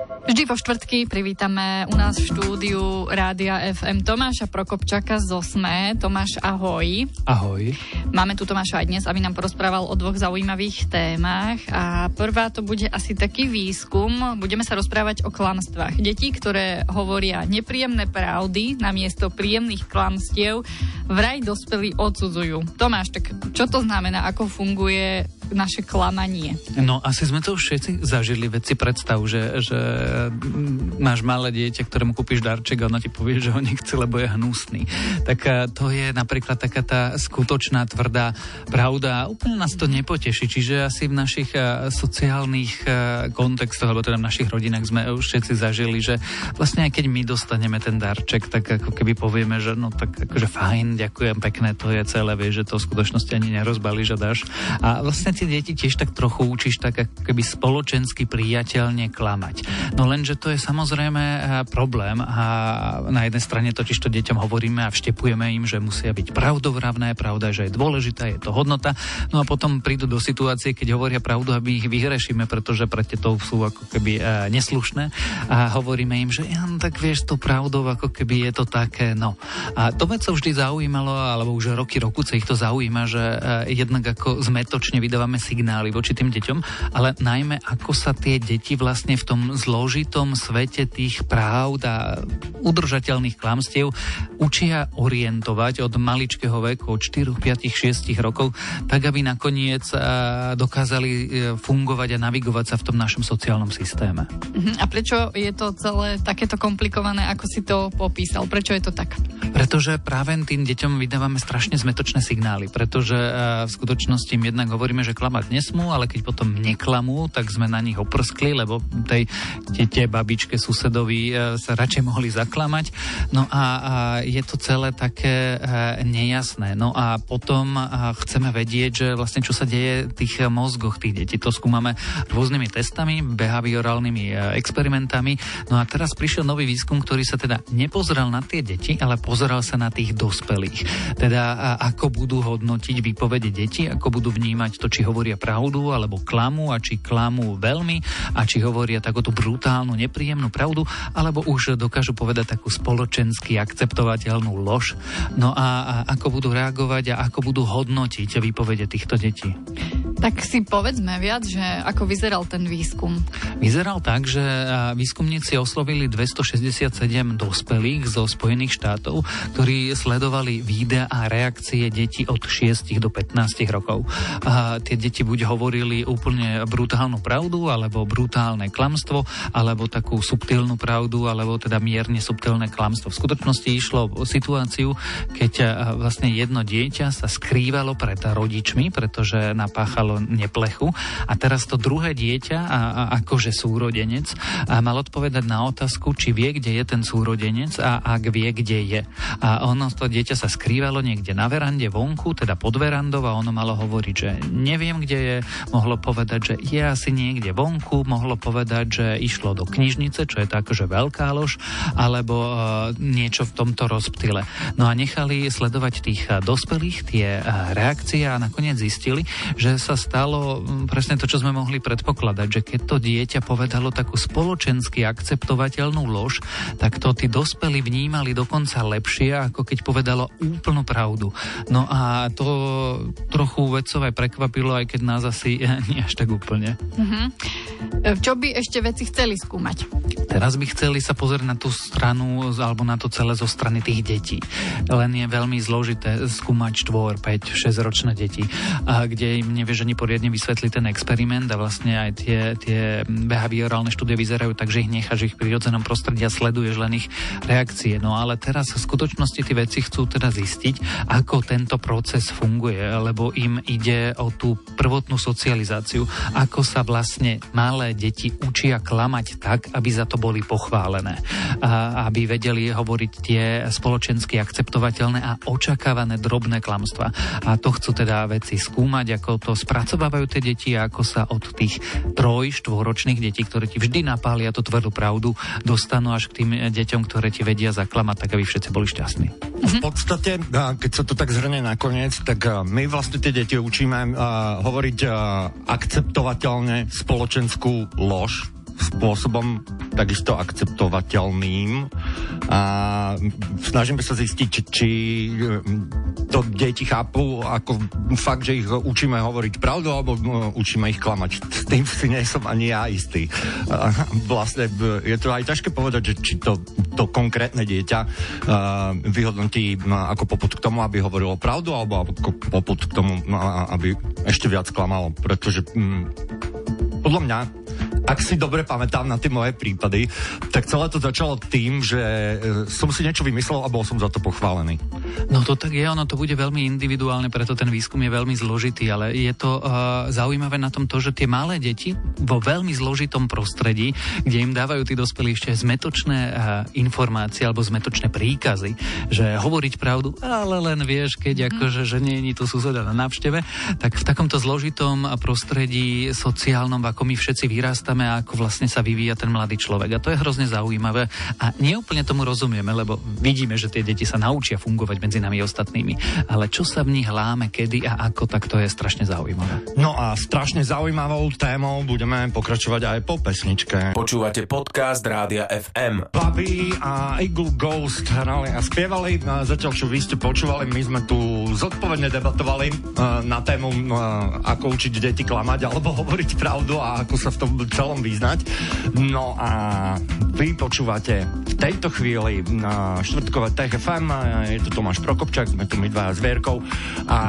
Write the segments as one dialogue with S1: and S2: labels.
S1: Vždy po štvrtky privítame u nás v štúdiu Rádia FM Tomáša Prokopčaka z Osme. Tomáš, ahoj.
S2: Ahoj.
S1: Máme tu Tomáša aj dnes, aby nám porozprával o dvoch zaujímavých témach. A prvá to bude asi taký výskum. Budeme sa rozprávať o klamstvách. Deti, ktoré hovoria nepríjemné pravdy namiesto príjemných klamstiev, vraj dospelí odsudzujú. Tomáš, tak čo to znamená? Ako funguje naše klamanie.
S2: No asi sme to všetci zažili, veď si predstav, že, že máš malé dieťa, ktorému kúpiš darček a ono ti povie, že ho nechce, lebo je hnusný. Tak eh, to je napríklad taká tá skutočná tvrdá pravda. Úplne nás to nepoteší, čiže asi v našich eh, sociálnych eh, kontextoch, alebo teda v našich rodinách sme už všetci zažili, že vlastne aj keď my dostaneme ten darček, tak ako keby povieme, že no tak akože fajn, ďakujem pekne, to je celé, vieš, že to v skutočnosti ani nerozbalíš a dáš. A vlastne tie deti tiež tak trochu učíš tak ako keby spoločensky priateľne klamať. No lenže to je samozrejme eh, problém a na jednej strane totiž to deťom hovoríme a vštepujeme im, že musia byť pravdovravné, pravda, že je dôležitá, je to hodnota. No a potom prídu do situácie, keď hovoria pravdu, aby ich vyhrešíme, pretože pre to sú ako keby eh, neslušné a hovoríme im, že ja, tak vieš, to pravdou ako keby je to také, no. A to sa vždy zaujímalo, alebo už roky, rokuce ich to zaujíma, že eh, jednak ako zmetočne vydávame dávame signály voči tým deťom, ale najmä ako sa tie deti vlastne v tom zložitom svete tých práv a udržateľných klamstiev učia orientovať od maličkého veku, od 4, 5, 6 rokov, tak aby nakoniec dokázali e, fungovať a navigovať sa v tom našom sociálnom systéme.
S1: Mhm. A prečo je to celé takéto komplikované, ako si to popísal? Prečo je to tak?
S2: Pretože práve tým deťom vydávame strašne zmetočné signály, pretože v skutočnosti im jednak hovoríme, že klamať nesmú, ale keď potom neklamú, tak sme na nich oprskli, lebo tej tete, babičke, susedovi e, sa radšej mohli zaklamať. No a, a je to celé také e, nejasné. No a potom a chceme vedieť, že vlastne čo sa deje v tých mozgoch tých detí. To skúmame rôznymi testami, behaviorálnymi e, experimentami. No a teraz prišiel nový výskum, ktorý sa teda nepozeral na tie deti, ale pozeral sa na tých dospelých. Teda ako budú hodnotiť výpovede detí, ako budú vnímať to, či hovoria pravdu alebo klamu a či klamu veľmi a či hovoria takúto brutálnu, nepríjemnú pravdu alebo už dokážu povedať takú spoločensky akceptovateľnú lož. No a, a ako budú reagovať a ako budú hodnotiť výpovede týchto detí.
S1: Tak si povedzme viac, že ako vyzeral ten výskum.
S2: Vyzeral tak, že výskumníci oslovili 267 dospelých zo Spojených štátov, ktorí sledovali videa a reakcie detí od 6 do 15 rokov. A tie deti buď hovorili úplne brutálnu pravdu, alebo brutálne klamstvo, alebo takú subtilnú pravdu, alebo teda mierne subtilné klamstvo. V skutočnosti išlo o situáciu, keď vlastne jedno dieťa sa skrývalo pred rodičmi, pretože napáchalo neplechu a teraz to druhé dieťa, a, a akože súrodenec, a mal odpovedať na otázku, či vie, kde je ten súrodenec a ak vie, kde je. A ono, to dieťa sa skrývalo niekde na verande vonku, teda pod verandou a ono malo hovoriť, že nevie neviem, kde je, mohlo povedať, že je asi niekde vonku, mohlo povedať, že išlo do knižnice, čo je to akože veľká lož, alebo uh, niečo v tomto rozptyle. No a nechali sledovať tých uh, dospelých, tie uh, reakcie a nakoniec zistili, že sa stalo um, presne to, čo sme mohli predpokladať, že keď to dieťa povedalo takú spoločensky akceptovateľnú lož, tak to tí dospelí vnímali dokonca lepšie, ako keď povedalo úplnú pravdu. No a to trochu vedcov aj prekvapilo, aj keď nás asi nie až tak úplne. Uh-huh.
S1: Čo by ešte veci chceli skúmať?
S2: Teraz by chceli sa pozrieť na tú stranu alebo na to celé zo strany tých detí. Len je veľmi zložité skúmať 4, 5, 6 ročné deti, kde im nevieš ani poriadne vysvetliť ten experiment a vlastne aj tie, tie behaviorálne štúdie vyzerajú tak, že ich necháš ich v prírodzenom prostredí a sleduješ len ich reakcie. No ale teraz v skutočnosti tí veci chcú teda zistiť, ako tento proces funguje, lebo im ide o tú prvotnú socializáciu, ako sa vlastne malé deti učia klamať tak, aby za to boli pochválené. A aby vedeli hovoriť tie spoločensky akceptovateľné a očakávané drobné klamstva. A to chcú teda veci skúmať, ako to spracovávajú tie deti a ako sa od tých troj, štvoročných detí, ktoré ti vždy napália tú tvrdú pravdu, dostanú až k tým deťom, ktoré ti vedia zaklamať, tak aby všetci boli šťastní.
S3: V podstate, keď sa to tak zhrne nakoniec, tak my vlastne tie deti učíme hovoriť akceptovateľne spoločenskú lož, spôsobom takisto akceptovateľným a snažíme sa zistiť, či, či to deti chápu ako fakt, že ich učíme hovoriť pravdu alebo no, učíme ich klamať. S tým si nie som ani ja istý. Vlastne je to aj ťažké povedať, že či to, to konkrétne dieťa vyhodnotí ako poput k tomu, aby hovorilo pravdu alebo ako poput k tomu, aby ešte viac klamalo. Pretože podľa mňa ak si dobre pamätám na tie moje prípady, tak celé to začalo tým, že e, som si niečo vymyslel a bol som za to pochválený.
S2: No to tak je, ono to bude veľmi individuálne, preto ten výskum je veľmi zložitý, ale je to uh, zaujímavé na tom to, že tie malé deti vo veľmi zložitom prostredí, kde im dávajú tí dospelí ešte zmetočné uh, informácie alebo zmetočné príkazy, že hovoriť pravdu, ale len vieš, keď mm. akože, že nie je to suseda na návšteve, tak v takomto zložitom prostredí sociálnom, ako my všetci vyrastáme, vnímame, ako vlastne sa vyvíja ten mladý človek. A to je hrozne zaujímavé. A neúplne tomu rozumieme, lebo vidíme, že tie deti sa naučia fungovať medzi nami ostatnými. Ale čo sa v nich láme, kedy a ako, tak to je strašne zaujímavé.
S3: No a strašne zaujímavou témou budeme pokračovať aj po pesničke.
S4: Počúvate podcast Rádia FM.
S3: Babi a Eagle Ghost hrali a spievali. A zatiaľ, čo vy ste počúvali, my sme tu zodpovedne debatovali uh, na tému, uh, ako učiť deti klamať alebo hovoriť pravdu a ako sa v tom celom vyznať. No a vy počúvate v tejto chvíli na štvrtkové TFM, je to Tomáš Prokopčák, sme tu my dvaja s Vierkou a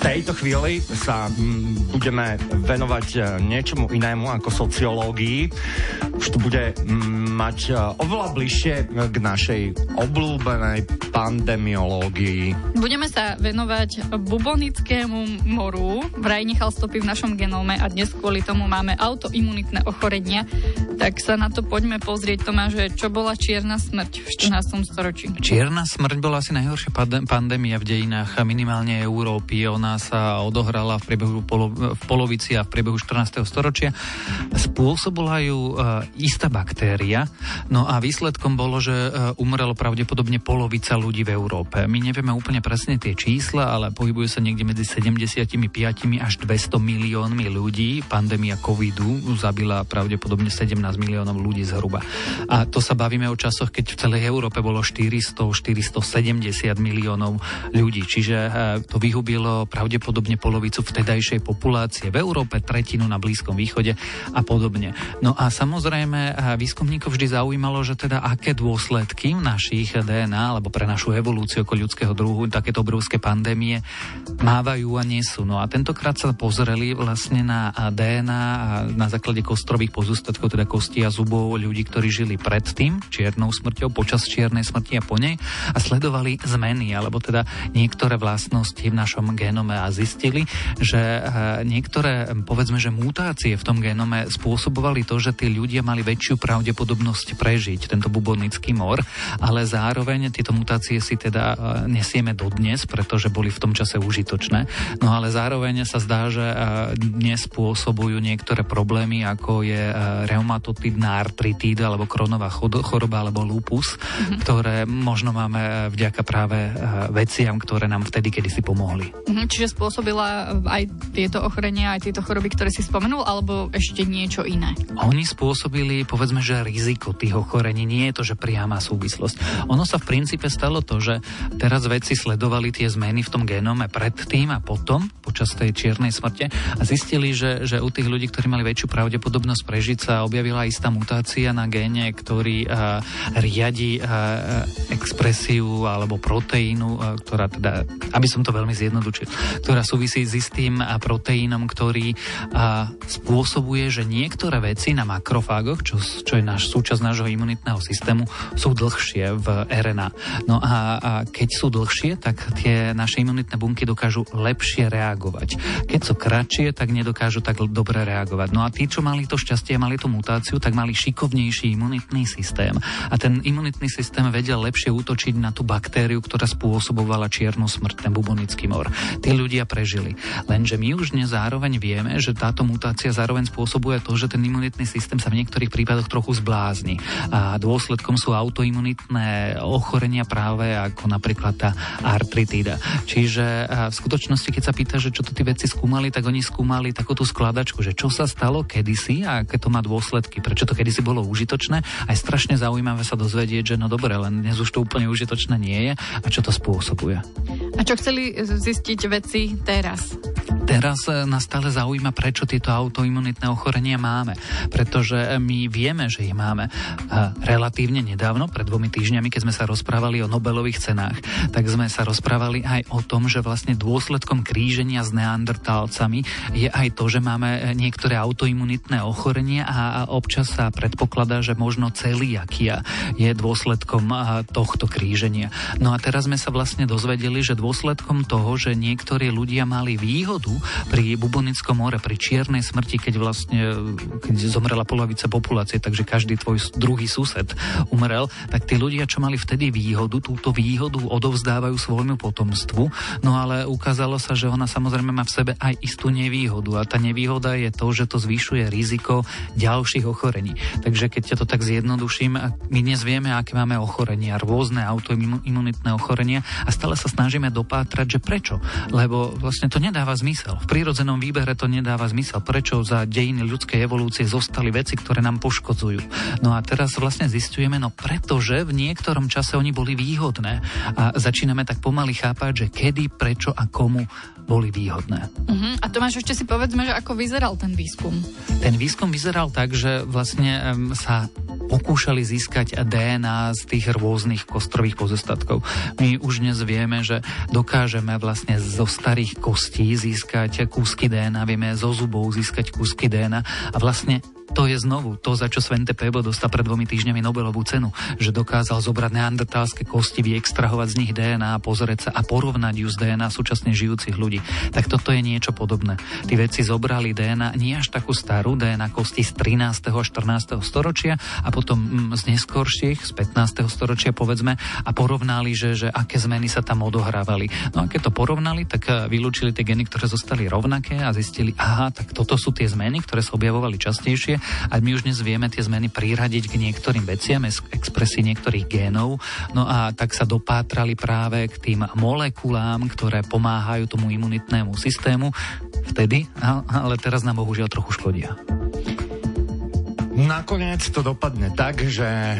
S3: tejto chvíli sa mm, budeme venovať e, niečomu inému ako sociológii. Už to bude mm, mať e, oveľa bližšie k našej obľúbenej pandemiológii.
S1: Budeme sa venovať bubonickému moru. Vraj nechal stopy v našom genóme a dnes kvôli tomu máme autoimunitné ochorenia. Tak sa na to poďme pozrieť, Tomáš, že čo bola čierna smrť v 14. storočí.
S2: Čierna smrť bola asi najhoršia pandémia v dejinách minimálne Európy. Ona sa odohrala v, priebehu polo, v polovici a v priebehu 14. storočia. Spôsobila ju uh, istá baktéria, no a výsledkom bolo, že uh, umrelo pravdepodobne polovica ľudí v Európe. My nevieme úplne presne tie čísla, ale pohybuje sa niekde medzi 75 až 200 miliónmi ľudí. Pandémia covidu zabila pravdepodobne 17 miliónov ľudí zhruba. A to sa bavíme o časoch, keď v celej Európe bolo 400-470 miliónov ľudí. Čiže uh, to vyhubilo pravdepodobne polovicu vtedajšej populácie v Európe, tretinu na Blízkom východe a podobne. No a samozrejme výskumníkov vždy zaujímalo, že teda aké dôsledky našich DNA alebo pre našu evolúciu ako ľudského druhu takéto obrovské pandémie mávajú a nie sú. No a tentokrát sa pozreli vlastne na DNA a na základe kostrových pozostatkov, teda kosti a zubov ľudí, ktorí žili predtým čiernou smrťou, počas čiernej smrti a po nej a sledovali zmeny, alebo teda niektoré vlastnosti v našom génome genome a zistili, že eh, niektoré, povedzme, že mutácie v tom genome spôsobovali to, že tí ľudia mali väčšiu pravdepodobnosť prežiť tento bubonický mor, ale zároveň tieto mutácie si teda eh, nesieme dodnes, pretože boli v tom čase užitočné. No ale zároveň sa zdá, že eh, dnes spôsobujú niektoré problémy, ako je reumatotidná artritída alebo kronová choroba alebo lupus, mm-hmm. ktoré možno máme vďaka práve veciam, ktoré nám vtedy kedysi pomohli.
S1: Mm-hmm, čiže spôsobila aj tieto ochorenia, aj tieto choroby, ktoré si spomenul, alebo ešte niečo iné?
S2: Oni spôsobili, povedzme, že riziko tých ochorení, nie je to, že priama súvislosť. Ono sa v princípe stalo to, že teraz vedci sledovali tie zmeny v tom genome predtým a potom, počas tej čiernej smrte, a zistili, že, že u tých ľudí, ktorí mali väčšiu pravdepodobnosť prežiť, sa objavila istá mutácia na géne, ktorý uh, riadi uh, expresiu alebo proteínu, uh, ktorá teda, aby som to veľmi zjednodušil, ktorá súvisí s istým proteínom, ktorý spôsobuje, že niektoré veci na makrofágoch, čo, čo je náš súčasť nášho imunitného systému, sú dlhšie v RNA. No a, a keď sú dlhšie, tak tie naše imunitné bunky dokážu lepšie reagovať. Keď sú kratšie, tak nedokážu tak dobre reagovať. No a tí, čo mali to šťastie, mali tú mutáciu, tak mali šikovnejší imunitný systém. A ten imunitný systém vedel lepšie útočiť na tú baktériu, ktorá spôsobovala čiernu smrť, ten bubonický mor. Tí ľudia prežili. Lenže my už dnes zároveň vieme, že táto mutácia zároveň spôsobuje to, že ten imunitný systém sa v niektorých prípadoch trochu zblázni. A dôsledkom sú autoimunitné ochorenia práve ako napríklad tá artritída. Čiže v skutočnosti, keď sa pýta, že čo to tí vedci skúmali, tak oni skúmali takúto skladačku, že čo sa stalo kedysi a aké to má dôsledky, prečo to kedysi bolo užitočné. Aj strašne zaujímavé sa dozvedieť, že no dobre, len dnes už to úplne užitočné nie je a čo to spôsobuje.
S1: A čo chceli zistiť veci teraz?
S2: Teraz e, nás stále zaujíma, prečo tieto autoimunitné ochorenia máme. Pretože my vieme, že ich máme. A relatívne nedávno, pred dvomi týždňami, keď sme sa rozprávali o Nobelových cenách, tak sme sa rozprávali aj o tom, že vlastne dôsledkom kríženia s neandertálcami je aj to, že máme niektoré autoimunitné ochorenia a občas sa predpokladá, že možno celiakia je dôsledkom tohto kríženia. No a teraz sme sa vlastne dozvedeli, že dôsledkom toho, že niektorí ľudia mali výhodu pri Bubonickom more, pri čiernej smrti, keď vlastne keď zomrela polovica populácie, takže každý tvoj druhý sused umrel, tak tí ľudia, čo mali vtedy výhodu, túto výhodu odovzdávajú svojmu potomstvu, no ale ukázalo sa, že ona samozrejme má v sebe aj istú nevýhodu a tá nevýhoda je to, že to zvyšuje riziko ďalších ochorení. Takže keď ťa to tak zjednoduším, my dnes vieme, aké máme ochorenia, rôzne autoimunitné ochorenia a stále sa snažíme dopátrať, že prečo. Lebo vlastne to nedáva zmysel zmysel. V prírodzenom výbere to nedáva zmysel. Prečo za dejiny ľudskej evolúcie zostali veci, ktoré nám poškodzujú? No a teraz vlastne zistujeme, no pretože v niektorom čase oni boli výhodné a začíname tak pomaly chápať, že kedy, prečo a komu boli výhodné.
S1: Uh-huh. A Tomáš, ešte si povedzme, že ako vyzeral ten výskum.
S2: Ten výskum vyzeral tak, že vlastne um, sa pokúšali získať DNA z tých rôznych kostrových pozostatkov. My už dnes vieme, že dokážeme vlastne zo starých kostí získať kúsky DNA, vieme zo zubov získať kúsky DNA a vlastne to je znovu to, za čo Svente Pebo dostal pred dvomi týždňami Nobelovú cenu, že dokázal zobrať neandertálske kosti, vyextrahovať z nich DNA, pozrieť sa a porovnať ju s DNA súčasne žijúcich ľudí. Tak toto je niečo podobné. Tí vedci zobrali DNA nie až takú starú DNA kosti z 13. a 14. storočia a potom mm, z neskorších, z 15. storočia povedzme a porovnali, že, že aké zmeny sa tam odohrávali. No a keď to porovnali, tak eh, vylúčili tie geny, ktoré zostali rovnaké a zistili, aha, tak toto sú tie zmeny, ktoré sa objavovali častejšie a my už dnes vieme tie zmeny priradiť k niektorým veciam, expresii niektorých génov. No a tak sa dopátrali práve k tým molekulám, ktoré pomáhajú tomu imunitnému systému vtedy, ale teraz nám bohužiaľ trochu škodia.
S3: Nakoniec to dopadne tak, že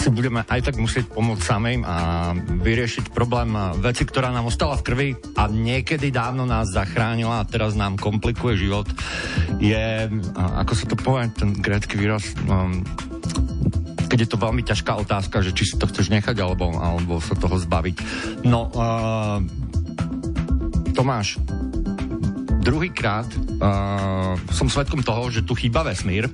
S3: si budeme aj tak musieť pomôcť samým a vyriešiť problém veci, ktorá nám ostala v krvi a niekedy dávno nás zachránila a teraz nám komplikuje život, je, ako sa to povie, ten grécky výraz, um, keď je to veľmi ťažká otázka, že či si to chceš nechať alebo, alebo sa toho zbaviť. No, uh, Tomáš, druhýkrát uh, som svetkom toho, že tu chýba vesmír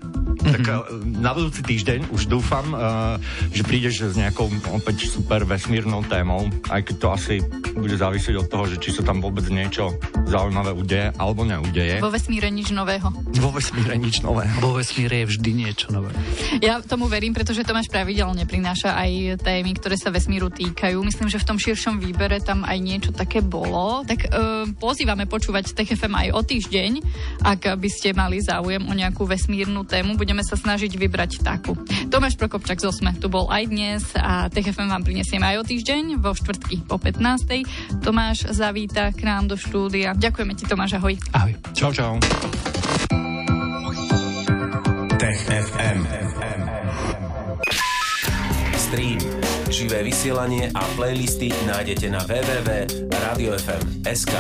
S3: Mm-hmm. Tak eh, na budúci týždeň už dúfam, uh, že prídeš s nejakou opäť super vesmírnou témou, aj keď to asi bude závisieť od toho, že či sa tam vôbec niečo zaujímavé udeje alebo neudeje.
S1: Vo vesmíre nič nového.
S3: Vo vesmíre nič nového.
S2: Vo vesmíre je vždy niečo nové.
S1: Ja tomu verím, pretože Tomáš pravidelne prináša aj témy, ktoré sa vesmíru týkajú. Myslím, že v tom širšom výbere tam aj niečo také bolo. Tak uh, pozývame počúvať TFM aj o týždeň, ak by ste mali záujem o nejakú vesmírnu tému budeme sa snažiť vybrať takú. Tomáš Prokopčak z Osme tu bol aj dnes a TFM vám prinesieme aj o týždeň vo štvrtky po 15. Tomáš zavíta k nám do štúdia. Ďakujeme ti Tomáš, ahoj.
S2: Ahoj.
S3: Čau, čau.
S4: Tech FM. Stream, živé vysielanie a playlisty nájdete na www.radiofm.sk.